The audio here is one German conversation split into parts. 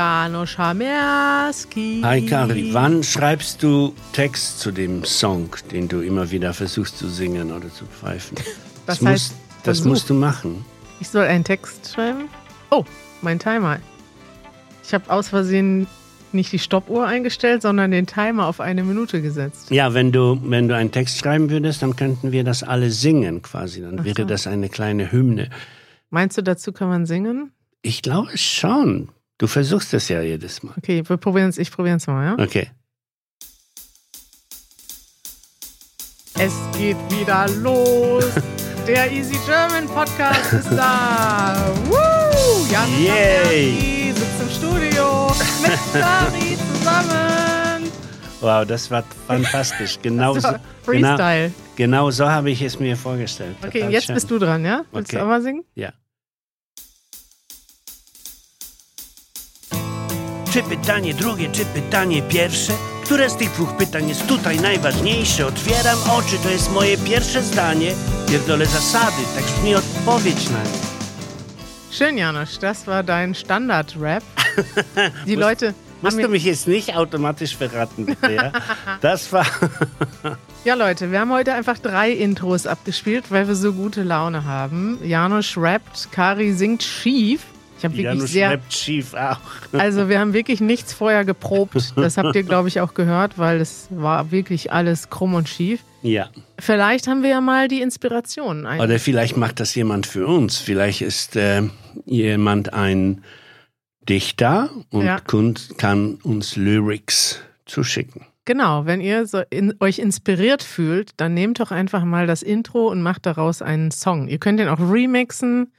Hallo, Janusz Hamerski. Hi Kari, wann schreibst du Text zu dem Song, den du immer wieder versuchst zu singen oder zu pfeifen? Was das heißt musst, das musst du machen. Ich soll einen Text schreiben? Oh, mein Timer. Ich habe aus Versehen nicht die Stoppuhr eingestellt, sondern den Timer auf eine Minute gesetzt. Ja, wenn du, wenn du einen Text schreiben würdest, dann könnten wir das alle singen quasi. Dann Ach wäre so. das eine kleine Hymne. Meinst du, dazu kann man singen? Ich glaube schon. Du versuchst es ja jedes Mal. Okay, wir probieren es, ich probiere es mal, ja? Okay. Es geht wieder los. Der Easy German Podcast ist da. Woo! Jan Yay! Sitzt im Studio mit Sari zusammen. Wow, das war fantastisch. Genau Das so, genau, Freestyle. genau so habe ich es mir vorgestellt. Okay, Total jetzt schön. bist du dran, ja? Willst Okay. du auch mal singen? Ja. Czy pytanie drugie, czy pytanie pierwsze? Które z tych dwóch pytań jest tutaj najważniejsze? Otwieram oczy, to jest moje pierwsze zdanie. Pierdolę zasady, tak brzmi odpowiedź na nie. Schön, Janusz. Das war dein Standard-Rap. Die Leute haben Musst du mich jetzt nicht automatisch verraten, bitte, ja? Das war... Ja, Leute, wir haben heute einfach drei Intros abgespielt, weil wir so gute Laune haben. Janusz rappt, Kari singt schief. Ich habe wirklich Janusz sehr schief auch. Also wir haben wirklich nichts vorher geprobt. Das habt ihr, glaube ich, auch gehört, weil es war wirklich alles krumm und schief. Ja. Vielleicht haben wir ja mal die Inspiration. Ein Oder vielleicht macht das jemand für uns. Vielleicht ist äh, jemand ein Dichter und Ja. kann uns Lyrics zuschicken. genau, wenn ihr so in, euch inspiriert fühlt, dann nehmt doch einfach mal das Intro und macht daraus einen Song. Ihr könnt den auch remixen.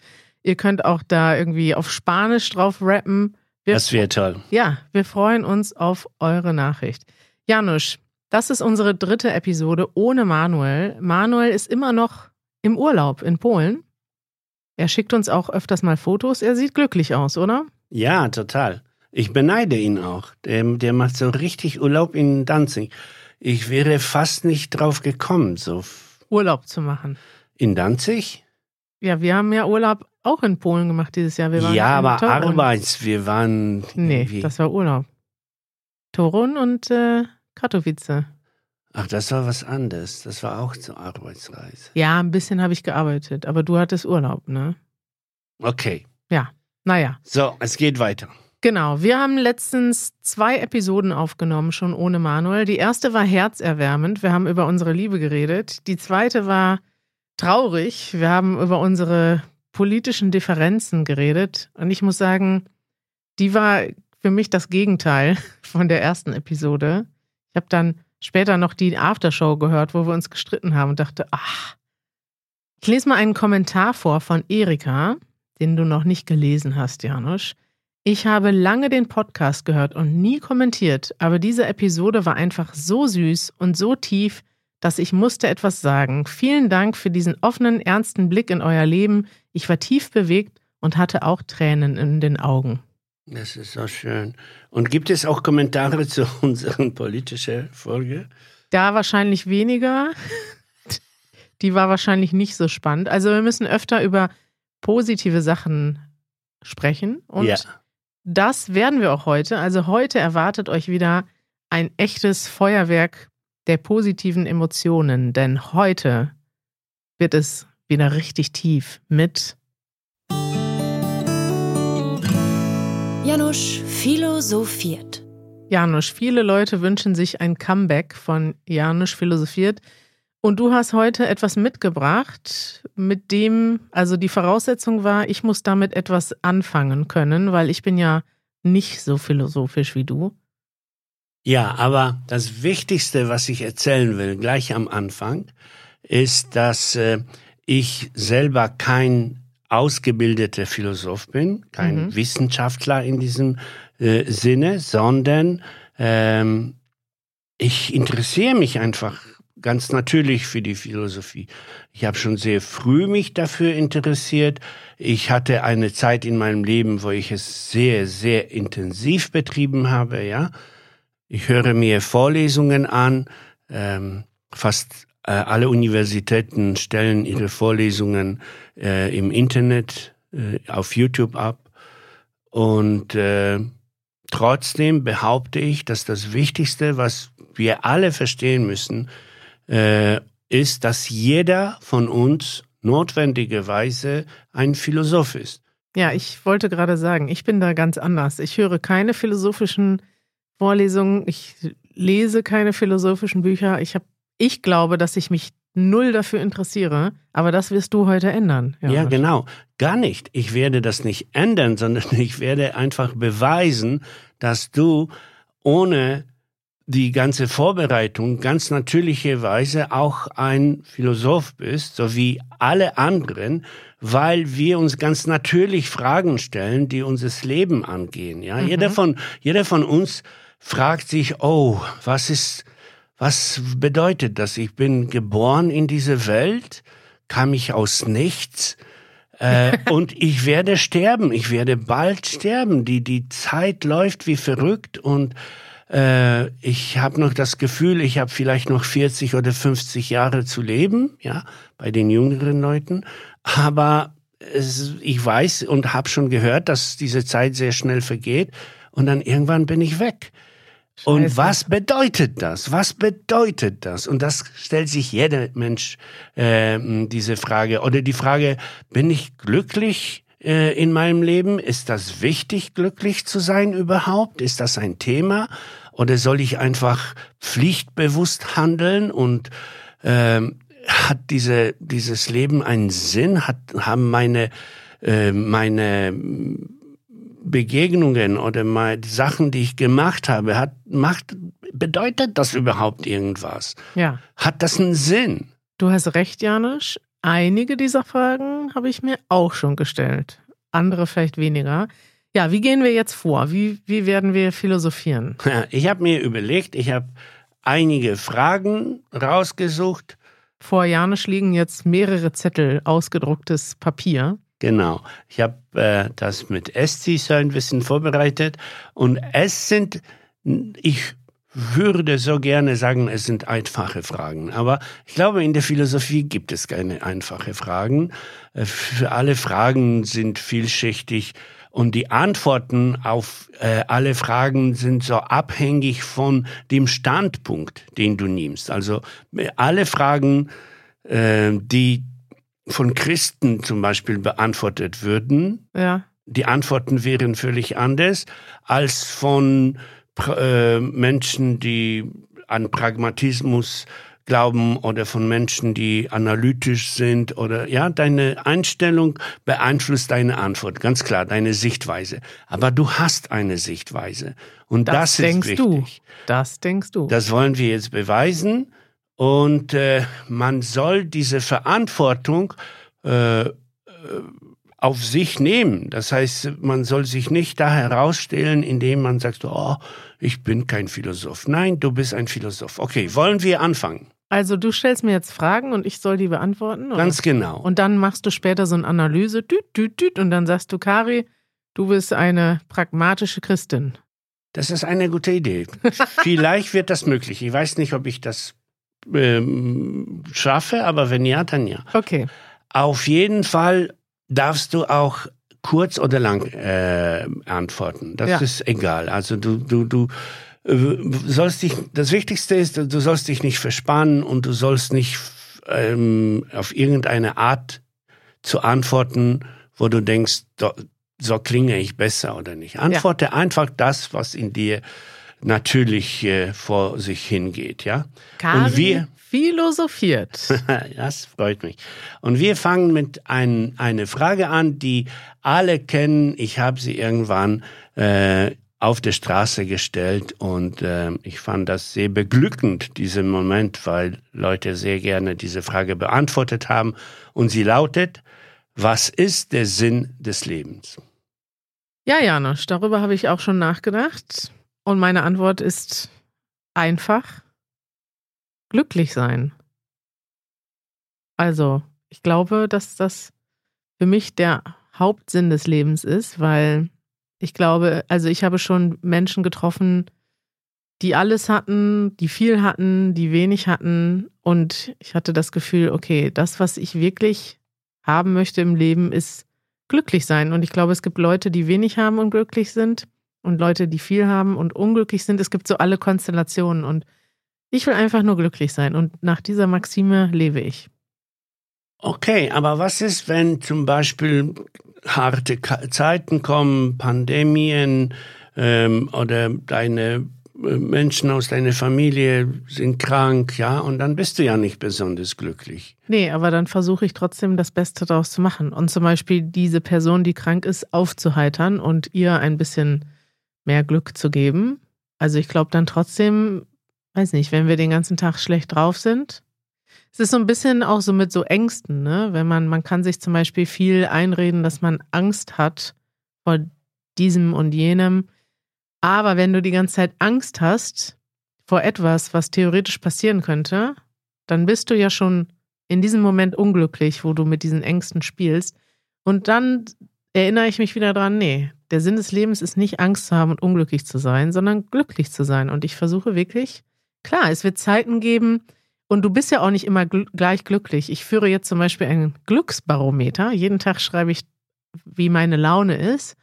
Ihr könnt auch da irgendwie auf Spanisch drauf rappen. Wir Das wäre toll. Ja, wir freuen uns auf eure Nachricht. Janusz, das ist unsere dritte Episode ohne Manuel. Manuel ist immer noch im Urlaub in Polen. Er schickt uns auch öfters mal Fotos. Er sieht glücklich aus, oder? Ja, total. Ich beneide ihn auch. Der, der macht so richtig Urlaub in Danzig. Ich wäre fast nicht drauf gekommen. So Urlaub zu machen. in Danzig? Ja, wir haben ja Urlaub auch in Polen gemacht dieses Jahr. Wir waren Ja, aber. Arbeits. Wir waren. Nee, irgendwie- das war Urlaub. Torun und äh, Katowice. Ach, das war was anderes. Das war auch zur Arbeitsreise. Ja, ein bisschen habe ich gearbeitet, aber du hattest Urlaub, ne? Okay. Naja. So, es geht weiter. Genau, wir haben letztens zwei Episoden aufgenommen, schon ohne Manuel. Die erste war herzerwärmend, wir haben über unsere Liebe geredet. Die zweite war traurig, wir haben über unsere politischen Differenzen geredet. Und ich muss sagen, die war für mich das Gegenteil von der ersten Episode. Ich habe dann später noch die Aftershow gehört, wo wir uns gestritten haben und dachte, ach, ich lese mal einen Kommentar vor von Erika, den du noch nicht gelesen hast, Janusz. Ich habe lange den Podcast gehört und nie kommentiert, aber diese Episode war einfach so süß und so tief, dass ich musste etwas sagen. Vielen Dank für diesen offenen, ernsten Blick in euer Leben. Ich war tief bewegt und hatte auch Tränen in den Augen. Das ist so schön. Und gibt es auch Kommentare zu unserer politischen Folge? Da wahrscheinlich weniger. Die war wahrscheinlich nicht so spannend. Also wir müssen öfter über positive Sachen sprechen und ja. Das werden wir auch heute. Also heute erwartet euch wieder ein echtes Feuerwerk der positiven Emotionen, denn heute wird es wieder richtig tief mit Janusz philosophiert. Janusz. Viele Leute wünschen sich ein Comeback von Janusz philosophiert. Und du hast heute etwas mitgebracht, mit dem, also die Voraussetzung war, ich muss damit etwas anfangen können, weil ich bin ja nicht so philosophisch wie du. Ja, aber das Wichtigste, was ich erzählen will, gleich am Anfang, ist, dass äh, ich selber kein ausgebildeter Philosoph bin, kein Mhm. Wissenschaftler in diesem äh, Sinne, sondern ähm, ich interessiere mich einfach ganz natürlich für die Philosophie. Ich habe schon sehr früh mich dafür interessiert. Ich hatte eine Zeit in meinem Leben, wo ich es sehr, sehr intensiv betrieben habe, ja. Ich höre mir Vorlesungen an. Ähm, fast äh, alle Universitäten stellen ihre Vorlesungen äh, im Internet äh, auf YouTube ab. Und äh, trotzdem behaupte ich, dass das Wichtigste, was wir alle verstehen müssen, äh, ist, dass jeder von uns notwendigerweise ein Philosoph ist. Ja, ich wollte gerade sagen, ich bin da ganz anders. Ich höre keine philosophischen Vorlesungen, ich lese keine philosophischen Bücher. Ich, hab, ich glaube, dass ich mich null dafür interessiere, aber das wirst du heute ändern. Ja, ja genau. Gar nicht. Ich werde das nicht ändern, sondern ich werde einfach beweisen, dass du ohne die ganze Vorbereitung ganz natürlicherweise auch ein Philosoph bist, so wie alle anderen, weil wir uns ganz natürlich Fragen stellen, die unser Leben angehen. Ja, mhm. jeder von jeder von uns fragt sich, oh, was ist, was bedeutet das? Ich bin geboren in diese Welt, kam ich aus nichts. äh, und ich werde sterben, ich werde bald sterben. Die, die Zeit läuft wie verrückt und äh, ich habe noch das Gefühl, ich habe vielleicht noch 40 oder 50 Jahre zu leben, ja, bei den jüngeren Leuten. Aber es, ich weiß und habe schon gehört, dass diese Zeit sehr schnell vergeht und dann irgendwann bin ich weg. Und was bedeutet das? Was bedeutet das? Und das stellt sich jeder Mensch äh, diese Frage. Oder die Frage, bin ich glücklich äh, in meinem Leben? Ist das wichtig, glücklich zu sein überhaupt? Ist das ein Thema? Oder soll ich einfach pflichtbewusst handeln und ähm, hat diese, dieses Leben einen Sinn? Hat, haben meine, äh, meine Begegnungen oder mal die Sachen, die ich gemacht habe, hat, macht, bedeutet das überhaupt irgendwas? Ja. Hat das einen Sinn? Du hast recht, Janusz. Einige dieser Fragen habe ich mir auch schon gestellt. Andere vielleicht weniger. Ja, wie gehen wir jetzt vor? Wie, wie werden wir philosophieren? Ich habe mir überlegt, ich habe einige Fragen rausgesucht. Vor Janusz liegen jetzt mehrere Zettel, ausgedrucktes Papier. Genau. Ich habe äh, das mit Esti so ein bisschen vorbereitet. Und es sind, ich würde so gerne sagen, es sind einfache Fragen. Aber ich glaube, in der Philosophie gibt es keine einfache Fragen. Äh, für alle Fragen sind vielschichtig und die Antworten auf äh, alle Fragen sind so abhängig von dem Standpunkt, den du nimmst. Also äh, alle Fragen, äh, die von Christen zum Beispiel beantwortet würden, ja. die Antworten wären völlig anders als von äh, Menschen, die an Pragmatismus glauben oder von Menschen, die analytisch sind oder ja, deine Einstellung beeinflusst deine Antwort, ganz klar, deine Sichtweise. Aber du hast eine Sichtweise und das, das denkst ist wichtig. Du. Das denkst du. Das wollen wir jetzt beweisen und äh, man soll diese Verantwortung äh, äh auf sich nehmen. Das heißt, man soll sich nicht da herausstellen, indem man sagt, oh, ich bin kein Philosoph. Nein, du bist ein Philosoph. Okay, wollen wir anfangen? Also du stellst mir jetzt Fragen und ich soll die beantworten? Oder? Ganz genau. Und dann machst du später so eine Analyse, düt, düt, düt, und dann sagst du, Kari, du bist eine pragmatische Christin. Das ist eine gute Idee. Vielleicht wird das möglich. Ich weiß nicht, ob ich das ähm, schaffe, aber wenn ja, dann ja. Okay. Auf jeden Fall darfst du auch kurz oder lang äh, antworten. Das ja. ist egal. Also du, du, du äh, sollst dich, das Wichtigste ist, du sollst dich nicht verspannen und du sollst nicht ähm, auf irgendeine Art zu antworten, wo du denkst, so klinge ich besser oder nicht. Antworte ja. einfach das, was in dir natürlich äh, vor sich hingeht, ja. Kari und wir philosophiert. das freut mich. Und wir fangen mit ein, eine Frage an, die alle kennen. Ich habe sie irgendwann äh, auf der Straße gestellt und äh, ich fand das sehr beglückend, diesen Moment, weil Leute sehr gerne diese Frage beantwortet haben. Und sie lautet, was ist der Sinn des Lebens? Ja, Janosch, darüber habe ich auch schon nachgedacht. Und meine Antwort ist einfach glücklich sein. Also, ich glaube, dass das für mich der Hauptsinn des Lebens ist, weil ich glaube, also ich habe schon Menschen getroffen, die alles hatten, die viel hatten, die wenig hatten. Und ich hatte das Gefühl, okay, das, was ich wirklich haben möchte im Leben, ist glücklich sein. Und ich glaube, es gibt Leute, die wenig haben und glücklich sind und Leute, die viel haben und unglücklich sind. Es gibt so alle Konstellationen und ich will einfach nur glücklich sein und nach dieser Maxime lebe ich. Okay, aber was ist, wenn zum Beispiel harte Zeiten kommen, Pandemien ähm, oder deine äh, Menschen aus deiner Familie sind krank, ja, und dann bist du ja nicht besonders glücklich. Nee, aber dann versuche ich trotzdem das Beste daraus zu machen und zum Beispiel diese Person, die krank ist, aufzuheitern und ihr ein bisschen mehr Glück zu geben. Also ich glaube dann trotzdem, weiß nicht, wenn wir den ganzen Tag schlecht drauf sind. Es ist so ein bisschen auch so mit so Ängsten, ne? Wenn man, man kann sich zum Beispiel viel einreden, dass man Angst hat vor diesem und jenem. Aber wenn du die ganze Zeit Angst hast vor etwas, was theoretisch passieren könnte, dann bist du ja schon in diesem Moment unglücklich, wo du mit diesen Ängsten spielst. Und dann erinnere ich mich wieder dran, nee, der Sinn des Lebens ist nicht Angst zu haben und unglücklich zu sein, sondern glücklich zu sein. Und ich versuche wirklich, klar, es wird Zeiten geben, und du bist ja auch nicht immer gl gleich glücklich. Ich führe jetzt zum Beispiel ein Glücksbarometer. Jeden Tag schreibe ich, wie meine Laune ist.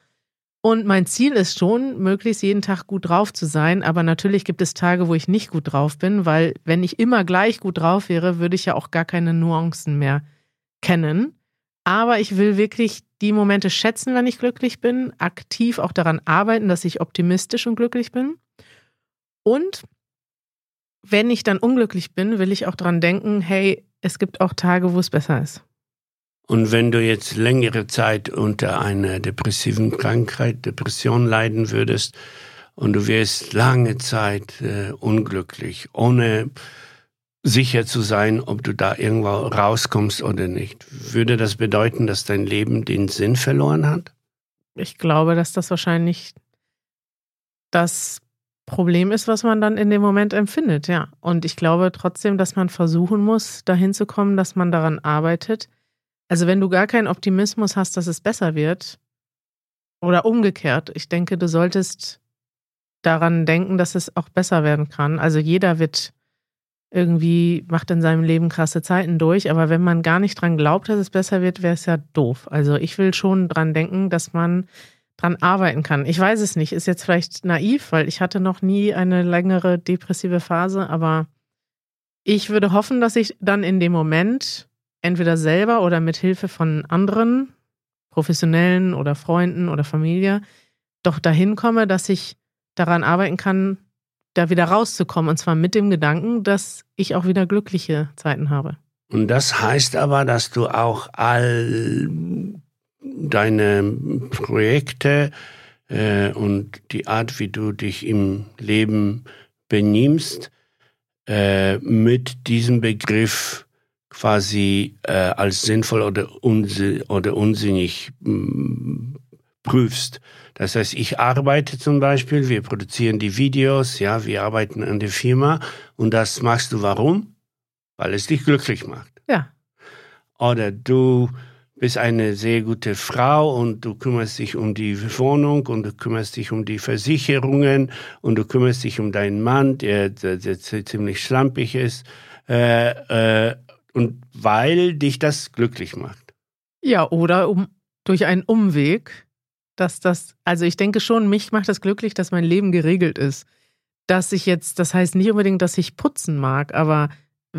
Und mein Ziel ist schon, möglichst jeden Tag gut drauf zu sein. Aber natürlich gibt es Tage, wo ich nicht gut drauf bin, weil wenn ich immer gleich gut drauf wäre, würde ich ja auch gar keine Nuancen mehr kennen. Aber ich will wirklich die Momente schätzen, wenn ich glücklich bin, aktiv auch daran arbeiten, dass ich optimistisch und glücklich bin. Und wenn ich dann unglücklich bin, will ich auch daran denken, hey, es gibt auch Tage, wo es besser ist. Und wenn du jetzt längere Zeit unter einer depressiven Krankheit, Depression leiden würdest und du wärst lange Zeit äh, unglücklich, ohne sicher zu sein, ob du da irgendwo rauskommst oder nicht. Würde das bedeuten, dass dein Leben den Sinn verloren hat? Ich glaube, dass das wahrscheinlich das Problem ist, was man dann in dem Moment empfindet, ja. Und ich glaube trotzdem, dass man versuchen muss, dahin zu kommen, dass man daran arbeitet. Also wenn du gar keinen Optimismus hast, dass es besser wird, oder umgekehrt, ich denke, du solltest daran denken, dass es auch besser werden kann. Also jeder wird irgendwie macht in seinem Leben krasse Zeiten durch, aber wenn man gar nicht dran glaubt, dass es besser wird, wäre es ja doof. Also ich will schon dran denken, dass man dran arbeiten kann. Ich weiß es nicht, ist jetzt vielleicht naiv, weil ich hatte noch nie eine längere depressive Phase, aber ich würde hoffen, dass ich dann in dem Moment entweder selber oder mit Hilfe von anderen, professionellen oder Freunden oder Familie, doch dahin komme, dass ich daran arbeiten kann, da wieder rauszukommen. Und zwar mit dem Gedanken, dass ich auch wieder glückliche Zeiten habe. Und das heißt aber, dass du auch all deine Projekte äh, und die Art, wie du dich im Leben benimmst, äh, mit diesem Begriff quasi äh, als sinnvoll oder, unsi oder unsinnig mm, prüfst. Das heißt, ich arbeite zum Beispiel, wir produzieren die Videos, ja, wir arbeiten an der Firma und das machst du warum? Weil es dich glücklich macht. Ja. Oder du bist eine sehr gute Frau und du kümmerst dich um die Wohnung und du kümmerst dich um die Versicherungen und du kümmerst dich um deinen Mann, der, der, der ziemlich schlampig ist. Äh, äh, und weil dich das glücklich macht. Ja, oder um, durch einen Umweg dass das, also ich denke schon, mich macht das glücklich, dass mein Leben geregelt ist. Dass ich jetzt, das heißt nicht unbedingt, dass ich putzen mag, aber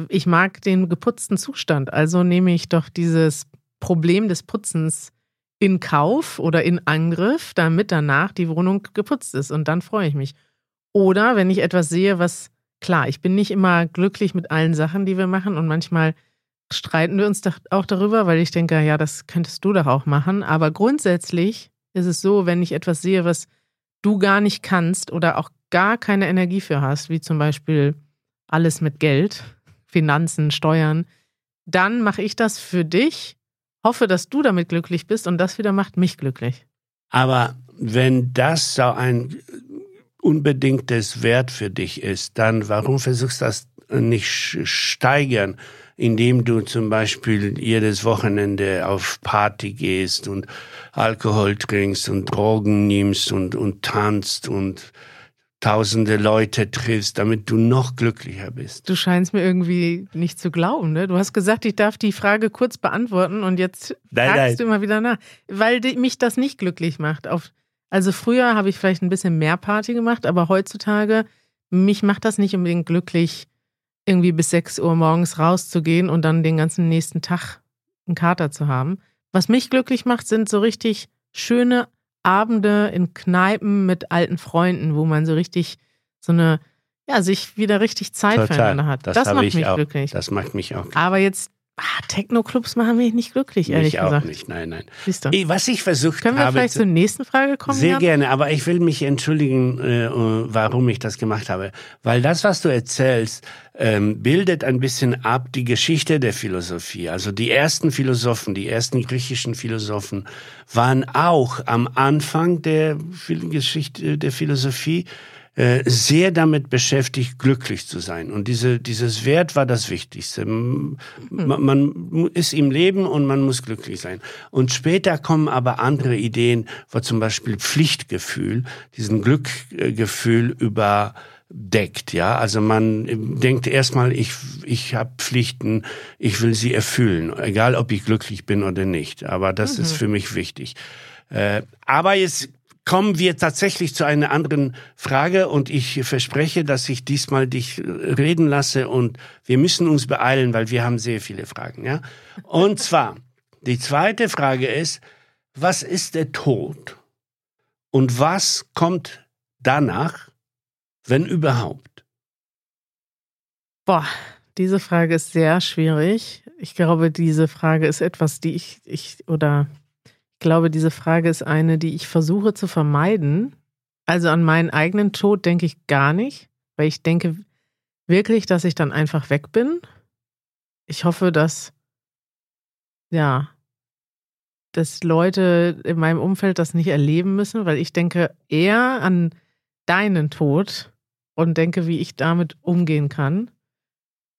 ich mag den geputzten Zustand. Also nehme ich doch dieses Problem des Putzens in Kauf oder in Angriff, damit danach die Wohnung geputzt ist. Und dann freue ich mich. Oder wenn ich etwas sehe, was, klar, ich bin nicht immer glücklich mit allen Sachen, die wir machen und manchmal streiten wir uns auch darüber, weil ich denke, ja, das könntest du doch auch machen. Aber grundsätzlich ist es so, wenn ich etwas sehe, was du gar nicht kannst oder auch gar keine Energie für hast, wie zum Beispiel alles mit Geld, Finanzen, Steuern, dann mache ich das für dich, hoffe, dass du damit glücklich bist und das wieder macht mich glücklich. Aber wenn das so ein unbedingtes Wert für dich ist, dann warum versuchst du das nicht steigern? Indem du zum Beispiel jedes Wochenende auf Party gehst und Alkohol trinkst und Drogen nimmst und, und tanzt und tausende Leute triffst, damit du noch glücklicher bist. Du scheinst mir irgendwie nicht zu glauben, ne? Du hast gesagt, ich darf die Frage kurz beantworten und jetzt Nein, fragst nein. du immer wieder nach, weil mich das nicht glücklich macht. Auf, also früher habe ich vielleicht ein bisschen mehr Party gemacht, aber heutzutage, mich macht das nicht unbedingt glücklich, irgendwie bis 6 Uhr morgens rauszugehen und dann den ganzen nächsten Tag einen Kater zu haben. Was mich glücklich macht, sind so richtig schöne Abende in Kneipen mit alten Freunden, wo man so richtig so eine, ja, sich wieder richtig Zeit Total. füreinander hat. Das Das, macht ich mich auch. glücklich. Das macht mich auch Aber jetzt, ah, Techno-Clubs machen mich nicht glücklich, ehrlich mich auch gesagt. nicht. Nein, nein. Siehst du. Was ich versucht Können wir habe, vielleicht zu- zur nächsten Frage kommen? Sehr Jan? gerne, aber ich will mich entschuldigen, äh, warum ich das gemacht habe. Weil das, was du erzählst, ähm, bildet ein bisschen ab die Geschichte der Philosophie. Also die ersten Philosophen, die ersten griechischen Philosophen waren auch am Anfang der Geschichte der Philosophie äh, sehr damit beschäftigt, glücklich zu sein. Und diese, dieses Wert war das Wichtigste. M- Man, man ist im Leben und man muss glücklich sein. Und später kommen aber andere Ideen, wo zum Beispiel Pflichtgefühl, diesen Glückgefühl überdeckt. Ja, also man denkt erstmal, ich, ich habe Pflichten, ich will sie erfüllen, egal ob ich glücklich bin oder nicht. Aber das ist für mich wichtig. Äh, aber jetzt kommen wir tatsächlich zu einer anderen Frage und ich verspreche, dass ich diesmal dich äh, reden lasse und wir müssen uns beeilen, weil wir haben sehr viele Fragen, ja? Und zwar, die zweite Frage ist, was ist der Tod? Und was kommt danach, wenn überhaupt? Boah, diese Frage ist sehr schwierig. Ich glaube, diese Frage ist etwas, die ich, ich oder ich glaube, diese Frage ist eine, die ich versuche zu vermeiden. Also an meinen eigenen Tod denke ich gar nicht, weil ich denke wirklich, dass ich dann einfach weg bin. Ich hoffe, dass, ja, dass Leute in meinem Umfeld das nicht erleben müssen, weil ich denke eher an deinen Tod und denke, wie ich damit umgehen kann.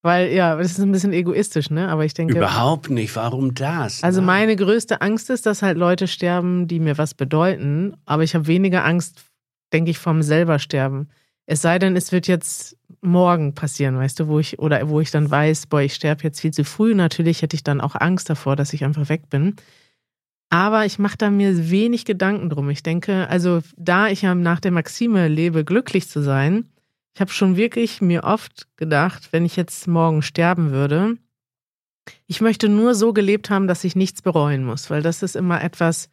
Weil, ja, das ist ein bisschen egoistisch, ne? Aber ich denke. Überhaupt nicht. Warum das? Also meine größte Angst ist, dass halt Leute sterben, die mir was bedeuten. Aber ich habe weniger Angst, denke ich, vom selber sterben. Es sei denn, es wird jetzt morgen passieren, weißt du, wo ich, oder wo ich dann weiß, boah, ich sterbe jetzt viel zu früh. Natürlich hätte ich dann auch Angst davor, dass ich einfach weg bin. Aber ich mache da mir wenig Gedanken drum. Ich denke, also da ich ja nach der Maxime lebe, glücklich zu sein, ich habe schon wirklich mir oft gedacht, wenn ich jetzt morgen sterben würde, ich möchte nur so gelebt haben, dass ich nichts bereuen muss, weil das ist immer etwas,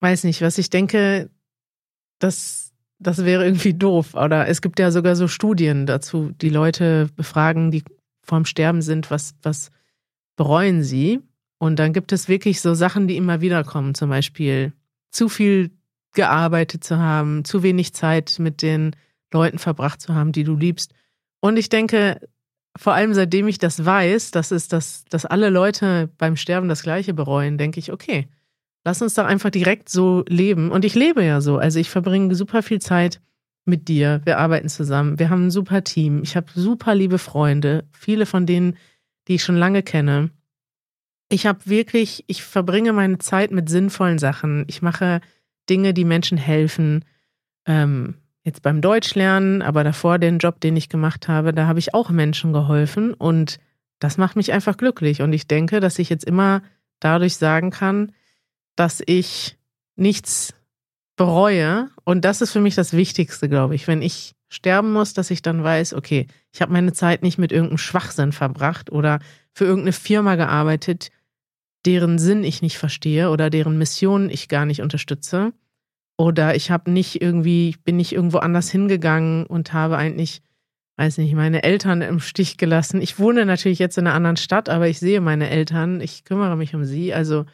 weiß nicht, was ich denke, das, das wäre irgendwie doof. Oder es gibt ja sogar so Studien dazu, die Leute befragen, die vorm Sterben sind, was, was bereuen sie? Und dann gibt es wirklich so Sachen, die immer wieder kommen, zum Beispiel zu viel gearbeitet zu haben, zu wenig Zeit mit den Leuten verbracht zu haben, die du liebst. Und ich denke, vor allem seitdem ich das weiß, dass es das, dass alle Leute beim Sterben das Gleiche bereuen, denke ich, okay, lass uns doch einfach direkt so leben. Und ich lebe ja so. Also ich verbringe super viel Zeit mit dir. Wir arbeiten zusammen. Wir haben ein super Team. Ich habe super liebe Freunde. Viele von denen, die ich schon lange kenne. Ich habe wirklich, ich verbringe meine Zeit mit sinnvollen Sachen. Ich mache Dinge, die Menschen helfen. Ähm, jetzt beim Deutschlernen, aber davor den Job, den ich gemacht habe, da habe ich auch Menschen geholfen und das macht mich einfach glücklich. Und ich denke, dass ich jetzt immer dadurch sagen kann, dass ich nichts bereue. Und das ist für mich das Wichtigste, glaube ich. Wenn ich sterben muss, dass ich dann weiß, okay, ich habe meine Zeit nicht mit irgendeinem Schwachsinn verbracht oder für irgendeine Firma gearbeitet, deren Sinn ich nicht verstehe oder deren Mission ich gar nicht unterstütze. Oder ich habe nicht irgendwie, ich bin nicht irgendwo anders hingegangen und habe eigentlich, weiß nicht, meine Eltern im Stich gelassen. Ich wohne natürlich jetzt in einer anderen Stadt, aber ich sehe meine Eltern, ich kümmere mich um sie. Also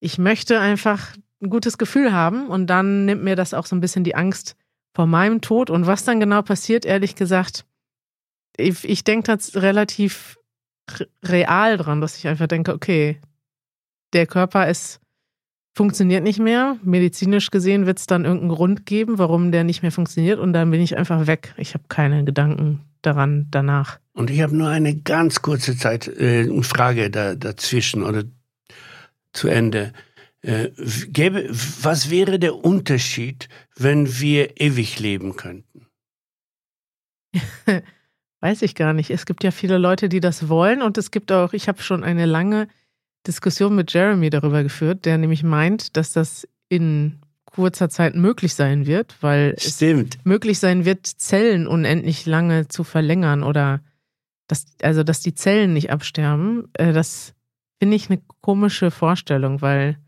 ich möchte einfach ein gutes Gefühl haben und dann nimmt mir das auch so ein bisschen die Angst vor meinem Tod. Und was dann genau passiert, ehrlich gesagt, ich, ich denke das relativ real dran, dass ich einfach denke, okay, der Körper ist funktioniert nicht mehr. Medizinisch gesehen wird es dann irgendeinen Grund geben, warum der nicht mehr funktioniert und dann bin ich einfach weg. Ich habe keine Gedanken daran danach. Und ich habe nur eine ganz kurze Zeit, äh, eine Frage da, dazwischen oder zu Ende. Äh, gäbe, was wäre der Unterschied, wenn wir ewig leben könnten? Weiß ich gar nicht. Es gibt ja viele Leute, die das wollen und es gibt auch, ich habe schon eine lange Diskussion mit Jeremy darüber geführt, der nämlich meint, dass das in kurzer Zeit möglich sein wird, weil Stimmt. es möglich sein wird, Zellen unendlich lange zu verlängern oder dass, also dass die Zellen nicht absterben. Äh, das finde ich eine komische Vorstellung, weil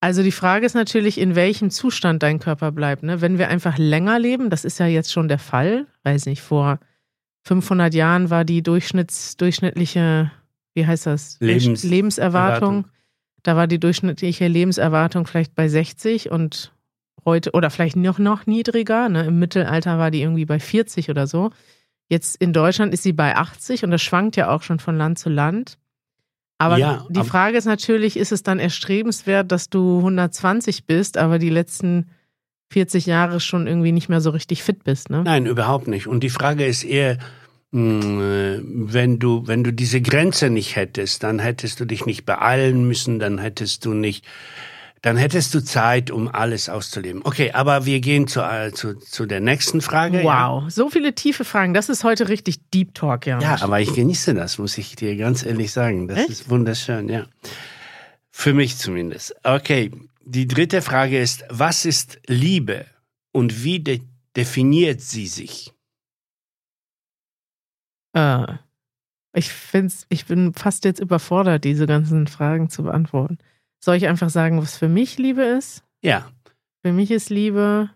also die Frage ist natürlich, in welchem Zustand dein Körper bleibt. Ne? Wenn wir einfach länger leben, das ist ja jetzt schon der Fall, weiß nicht, vor 500 Jahren war die Durchschnitts, durchschnittliche, wie heißt das? Lebens Lebenserwartung. Erwartung. Da war die durchschnittliche Lebenserwartung vielleicht bei 60 und heute, oder vielleicht noch, noch niedriger. Ne? Im Mittelalter war die irgendwie bei 40 oder so. Jetzt in Deutschland ist sie bei 80 und das schwankt ja auch schon von Land zu Land. Aber Ja, die Frage ist natürlich, ist es dann erstrebenswert, dass du 120 bist, aber die letzten 40 Jahre schon irgendwie nicht mehr so richtig fit bist, ne? Nein, überhaupt nicht. Und die Frage ist eher, wenn du, wenn du diese Grenze nicht hättest, dann hättest du dich nicht beeilen müssen, dann hättest du nicht, dann hättest du Zeit, um alles auszuleben. Okay, aber wir gehen zu, äh, zu, zu der nächsten Frage. Wow, so viele tiefe Fragen. Das ist heute richtig Deep Talk, ja. Ja, aber ich genieße das, muss ich dir ganz ehrlich sagen. Das Echt? ist wunderschön, ja. Für mich zumindest. Okay, die dritte Frage ist, was ist Liebe und wie de definiert sie sich? Äh, ich find's, ich bin fast jetzt überfordert, diese ganzen Fragen zu beantworten. Soll ich einfach sagen, was für mich Liebe ist? Ja, Für mich ist Liebe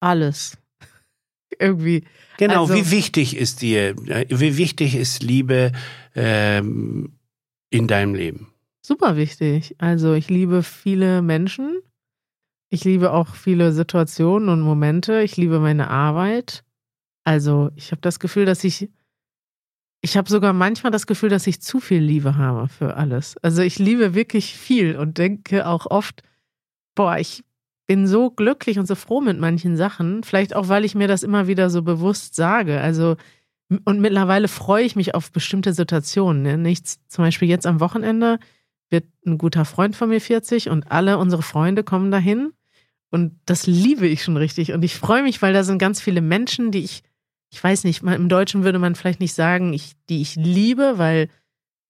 alles. Irgendwie. genau. Also- wie wichtig ist dir, äh, wie wichtig ist Liebe ähm, in deinem Leben? super wichtig. Also ich liebe viele Menschen. Ich liebe auch viele Situationen und Momente. Ich liebe meine Arbeit. Also ich habe das Gefühl, dass ich, ich habe sogar manchmal das Gefühl, dass ich zu viel Liebe habe für alles. Also ich liebe wirklich viel und denke auch oft, boah, ich bin so glücklich und so froh mit manchen Sachen. Vielleicht auch, weil ich mir das immer wieder so bewusst sage. Also und mittlerweile freue ich mich auf bestimmte Situationen. Ne? Nichts, zum Beispiel jetzt am Wochenende wird ein guter Freund von mir 40 und alle unsere Freunde kommen dahin. Und das liebe ich schon richtig. Und ich freue mich, weil da sind ganz viele Menschen, die ich, ich weiß nicht, im Deutschen würde man vielleicht nicht sagen, ich, die ich liebe, weil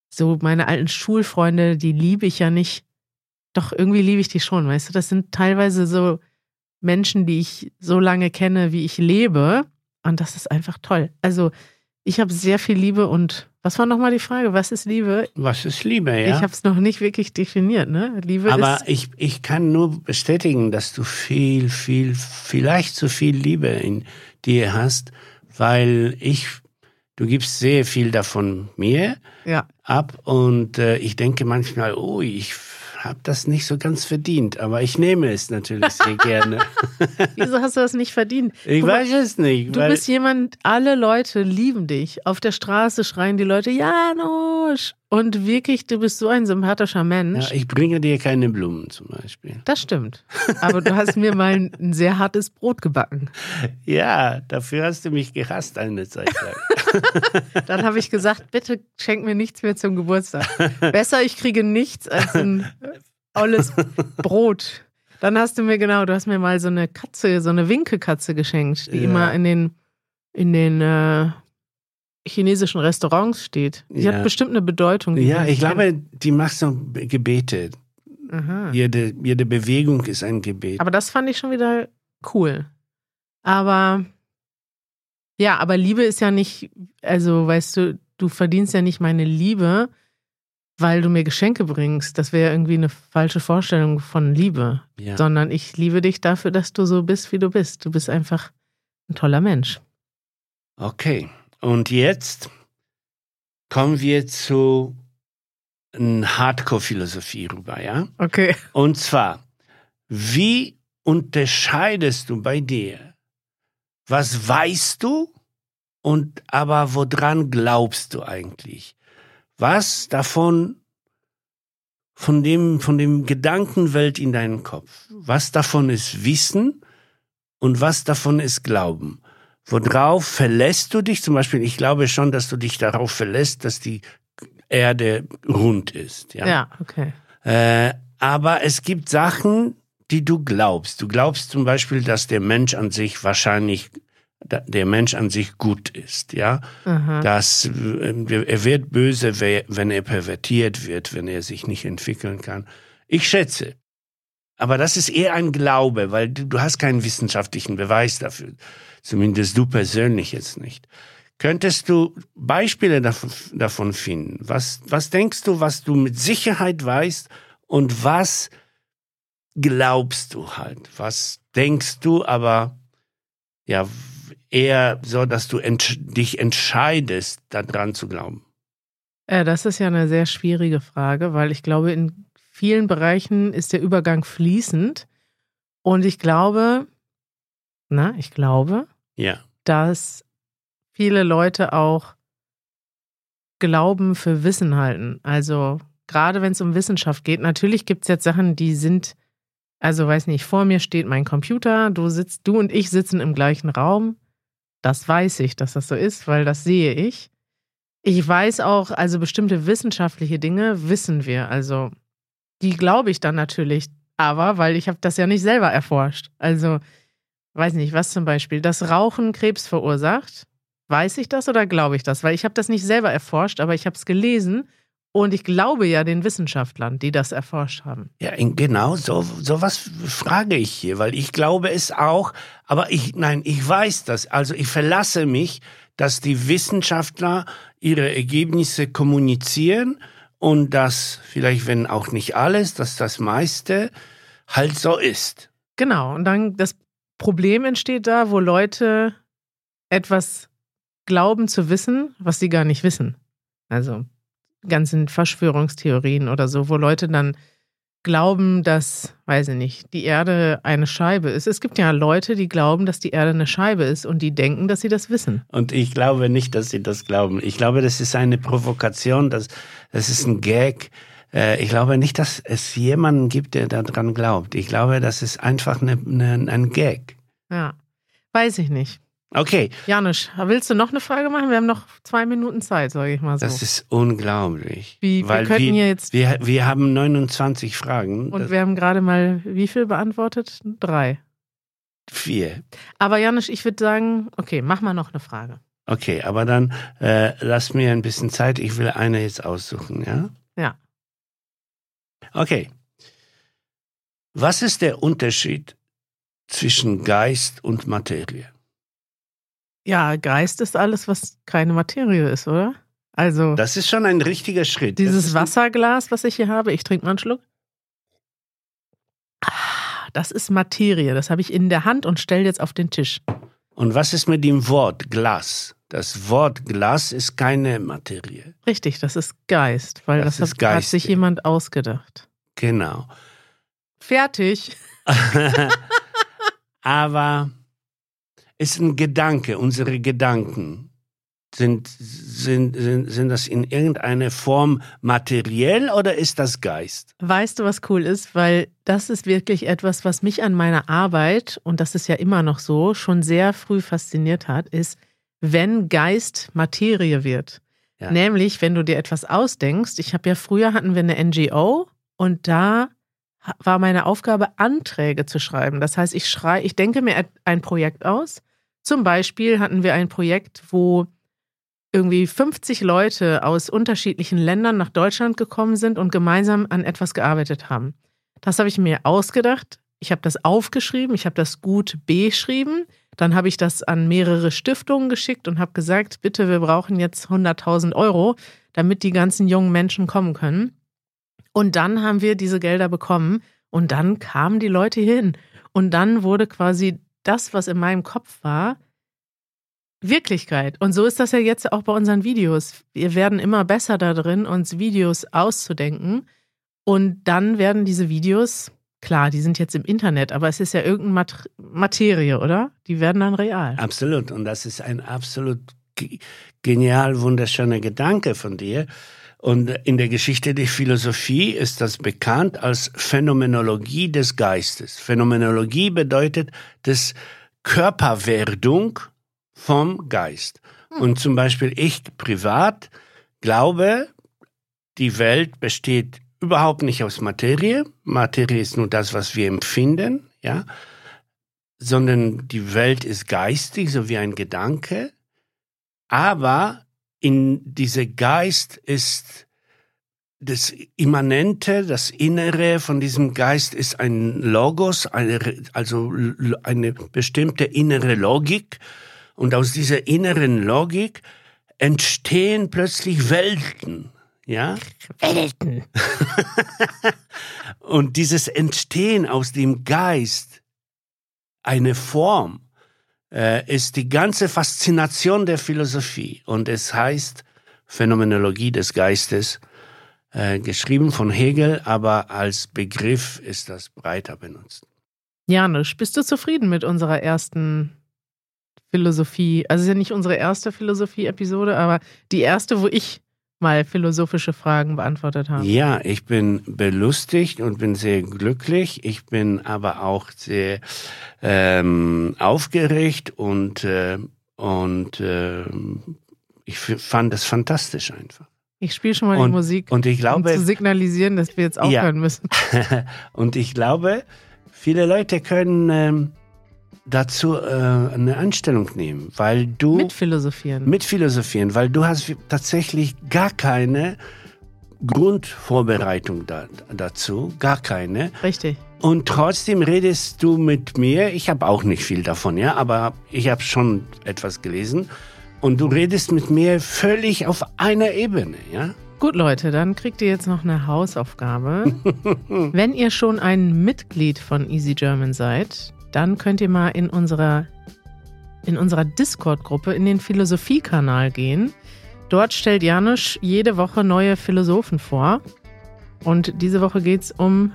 so meine alten Schulfreunde, die liebe ich ja nicht. Doch irgendwie liebe ich die schon, weißt du? Das sind teilweise so Menschen, die ich so lange kenne, wie ich lebe. Und das ist einfach toll. Also, ich habe sehr viel Liebe und was war nochmal die Frage? Was ist Liebe? Was ist Liebe, ja? Ich habe es noch nicht wirklich definiert, ne? Liebe Aber ist. ich, ich kann nur bestätigen, dass du viel, viel, vielleicht zu viel Liebe in dir hast, weil ich, du gibst sehr viel davon mir Ja. ab und äh, ich denke manchmal, oh, ich habe das nicht so ganz verdient, aber ich nehme es natürlich sehr gerne. Wieso hast du das nicht verdient? Ich mal, weiß es nicht. Du bist jemand, alle Leute lieben dich. Auf der Straße schreien die Leute, Janusz! Und wirklich, du bist so ein sympathischer Mensch. ja, ich bringe dir keine Blumen zum Beispiel. das stimmt. Aber du hast mir mal ein, ein sehr hartes Brot gebacken. Ja, dafür hast du mich gehasst eine Zeit lang. Dann habe ich gesagt, bitte schenk mir nichts mehr zum Geburtstag. Besser, ich kriege nichts als ein olles Brot. Dann hast du mir, genau, du hast mir mal so eine Katze, so eine Winkekatze geschenkt, die Ja. immer in den, in den äh, chinesischen Restaurants steht. Die Ja. hat bestimmt eine Bedeutung. ja, ich kennt. glaube, die macht so Gebete. Aha. Jede, jede Bewegung ist ein Gebet. Aber das fand ich schon wieder cool. Aber ja, aber Liebe ist ja nicht, also weißt du, du verdienst ja nicht meine Liebe, weil du mir Geschenke bringst. Das wäre irgendwie eine falsche Vorstellung von Liebe. ja. Sondern ich liebe dich dafür, dass du so bist, wie du bist. Du bist einfach ein toller Mensch. Okay. Und jetzt kommen wir zu n- Hardcore-Philosophie rüber, ja? Okay. Und zwar, wie unterscheidest du bei dir, was weißt du und aber woran glaubst du eigentlich? Was davon von dem von dem Gedankenwelt in deinem Kopf? Was davon ist Wissen und was davon ist Glauben? Worauf verlässt du dich? Zum Beispiel, ich glaube schon, dass du dich darauf verlässt, dass die Erde rund ist. Ja. Ja, okay. Äh, aber es gibt Sachen, die du glaubst. Du glaubst zum Beispiel, dass der Mensch an sich wahrscheinlich der Mensch an sich gut ist, ja, Aha. dass äh, er wird böse, wenn er pervertiert wird, wenn er sich nicht entwickeln kann. Ich schätze, aber das ist eher ein Glaube, weil du, du hast keinen wissenschaftlichen Beweis dafür, zumindest du persönlich jetzt nicht. Könntest du Beispiele davon, finden? Was, was denkst du, was du mit Sicherheit weißt und was glaubst du halt? Was denkst du, aber ja, eher so, dass du entsch dich entscheidest, daran zu glauben? Äh, das ist ja eine sehr schwierige Frage, weil ich glaube, in vielen Bereichen ist der Übergang fließend. Und ich glaube, na, ich glaube, ja. dass viele Leute auch Glauben für Wissen halten. Also gerade wenn es um Wissenschaft geht, natürlich gibt es jetzt Sachen, die sind, also weiß nicht, vor mir steht mein Computer, du sitzt, du und ich sitzen im gleichen Raum. Das weiß ich, dass das so ist, weil das sehe ich. Ich weiß auch, also bestimmte wissenschaftliche Dinge wissen wir. Also die glaube ich dann natürlich, aber weil ich habe das ja nicht selber erforscht. Also weiß nicht, was zum Beispiel, dass Rauchen Krebs verursacht. Weiß ich das oder glaube ich das? Weil ich habe das nicht selber erforscht, aber ich habe es gelesen und ich glaube ja den Wissenschaftlern, die das erforscht haben. Ja, genau, so, so was frage ich hier, weil ich glaube es auch, aber ich, nein, ich weiß das. Also ich verlasse mich, dass die Wissenschaftler ihre Ergebnisse kommunizieren und dass vielleicht, wenn auch nicht alles, dass das meiste halt so ist. Genau, und dann das Problem entsteht da, wo Leute etwas glauben zu wissen, was sie gar nicht wissen. Also ganzen Verschwörungstheorien oder so, wo Leute dann glauben, dass, weiß ich nicht, die Erde eine Scheibe ist. Es gibt ja Leute, die glauben, dass die Erde eine Scheibe ist und die denken, dass sie das wissen. Und ich glaube nicht, dass sie das glauben. Ich glaube, das ist eine Provokation, das, das ist ein Gag. Äh, ich glaube nicht, dass es jemanden gibt, der daran glaubt. Ich glaube, das ist einfach eine, eine, ein Gag. Ja, weiß ich nicht. Okay. Janusz, willst du noch eine Frage machen? Wir haben noch zwei Minuten Zeit, sage ich mal so. Das ist unglaublich. Wie, wir könnten wir, jetzt. Wir, wir haben 29 Fragen. Und wir haben gerade mal wie viel beantwortet? Drei. Vier. Aber Janusz, ich würde sagen, okay, mach mal noch eine Frage. Okay, aber dann äh, lass mir ein bisschen Zeit. Ich will eine jetzt aussuchen, ja? Okay. Was ist der Unterschied zwischen Geist und Materie? Ja, Geist ist alles, was keine Materie ist, oder? Also. Das ist schon ein richtiger Schritt. Dieses Wasserglas, was ich hier habe, ich trinke mal einen Schluck. Ah, das ist Materie. Das habe ich in der Hand und stelle jetzt auf den Tisch. Und was ist mit dem Wort Glas? Das Wort Glas ist keine Materie. Richtig, das ist Geist, weil das, das hat, hat sich jemand ausgedacht. Genau. Fertig. Aber ist ein Gedanke, unsere Gedanken. Sind, sind, sind, sind das in irgendeiner Form materiell oder ist das Geist? Weißt du, was cool ist? Weil das ist wirklich etwas, was mich an meiner Arbeit, und das ist ja immer noch so, schon sehr früh fasziniert hat, ist, wenn Geist Materie wird. Ja. Nämlich, wenn du dir etwas ausdenkst. Ich habe ja früher hatten wir eine NGO und da war meine Aufgabe, Anträge zu schreiben. Das heißt, ich schrei, ich denke mir ein Projekt aus zum Beispiel hatten wir ein Projekt, wo irgendwie 50 Leute aus unterschiedlichen Ländern nach Deutschland gekommen sind und gemeinsam an etwas gearbeitet haben. Das habe ich mir ausgedacht. Ich habe das aufgeschrieben, ich habe das gut beschrieben. Dann habe ich das an mehrere Stiftungen geschickt und habe gesagt, bitte, wir brauchen jetzt 100.000 Euro, damit die ganzen jungen Menschen kommen können. Und dann haben wir diese Gelder bekommen und dann kamen die Leute hin. Und dann wurde quasi das, was in meinem Kopf war, Wirklichkeit. Und so ist das ja jetzt auch bei unseren Videos. Wir werden immer besser da drin, uns Videos auszudenken. Und dann werden diese Videos, klar, die sind jetzt im Internet, aber es ist ja irgendeine Mat Materie, oder? Die werden dann real. Absolut. Und das ist ein absolut genial, wunderschöner Gedanke von dir. Und in der Geschichte der Philosophie ist das bekannt als Phänomenologie des Geistes. Phänomenologie bedeutet das Körperwerdung vom Geist. Hm. Und zum Beispiel ich privat glaube, die Welt besteht überhaupt nicht aus Materie. Materie ist nur das, was wir empfinden, ja. Sondern die Welt ist geistig, so wie ein Gedanke. Aber in dieser Geist ist das Immanente, das Innere von diesem Geist ist ein Logos, eine, also eine bestimmte innere Logik. Und aus dieser inneren Logik entstehen plötzlich Welten. Ja? Welten. Und dieses Entstehen aus dem Geist, eine Form, äh, ist die ganze Faszination der Philosophie. Und es heißt Phänomenologie des Geistes, äh, geschrieben von Hegel, aber als Begriff ist das breiter benutzt. Janusz, bist du zufrieden mit unserer ersten Philosophie? Also es ist ja nicht unsere erste Philosophie-Episode, aber die erste, wo ich mal philosophische Fragen beantwortet habe. Ja, ich bin belustigt und bin sehr glücklich. Ich bin aber auch sehr ähm, aufgeregt und, äh, und äh, ich fand es fantastisch einfach. Ich spiele schon mal und, die Musik, und ich glaube, um zu signalisieren, dass wir jetzt aufhören ja. müssen. und ich glaube, viele Leute können ähm, dazu äh, eine Anstellung nehmen, weil du mit philosophieren, mit philosophieren, weil du hast tatsächlich gar keine Grundvorbereitung da, dazu, gar keine. Richtig. Und trotzdem redest du mit mir. Ich habe auch nicht viel davon, ja, aber ich habe schon etwas gelesen. Und du redest mit mir völlig auf einer Ebene, ja? Gut, Leute, dann kriegt ihr jetzt noch eine Hausaufgabe. Wenn ihr schon ein Mitglied von Easy German seid, dann könnt ihr mal in unserer, in unserer Discord-Gruppe in den Philosophie-Kanal gehen. Dort stellt Janusz jede Woche neue Philosophen vor. Und diese Woche geht es um.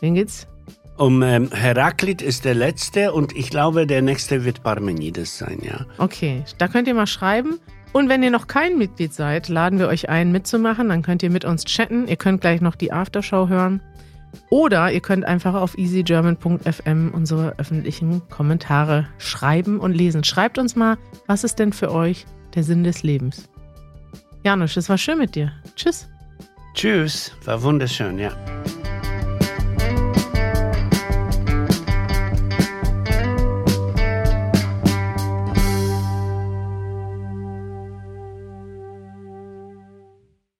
Wen geht's? Um ähm, Heraklit ist der letzte und ich glaube, der nächste wird Parmenides sein, ja. Okay, da könnt ihr mal schreiben. Und wenn ihr noch kein Mitglied seid, laden wir euch ein, mitzumachen. Dann könnt ihr mit uns chatten. Ihr könnt gleich noch die Aftershow hören. Oder ihr könnt einfach auf easygerman.fm unsere öffentlichen Kommentare schreiben und lesen. Schreibt uns mal, was ist denn für euch der Sinn des Lebens? Janusz, es war schön mit dir. Tschüss. Tschüss, war wunderschön, ja.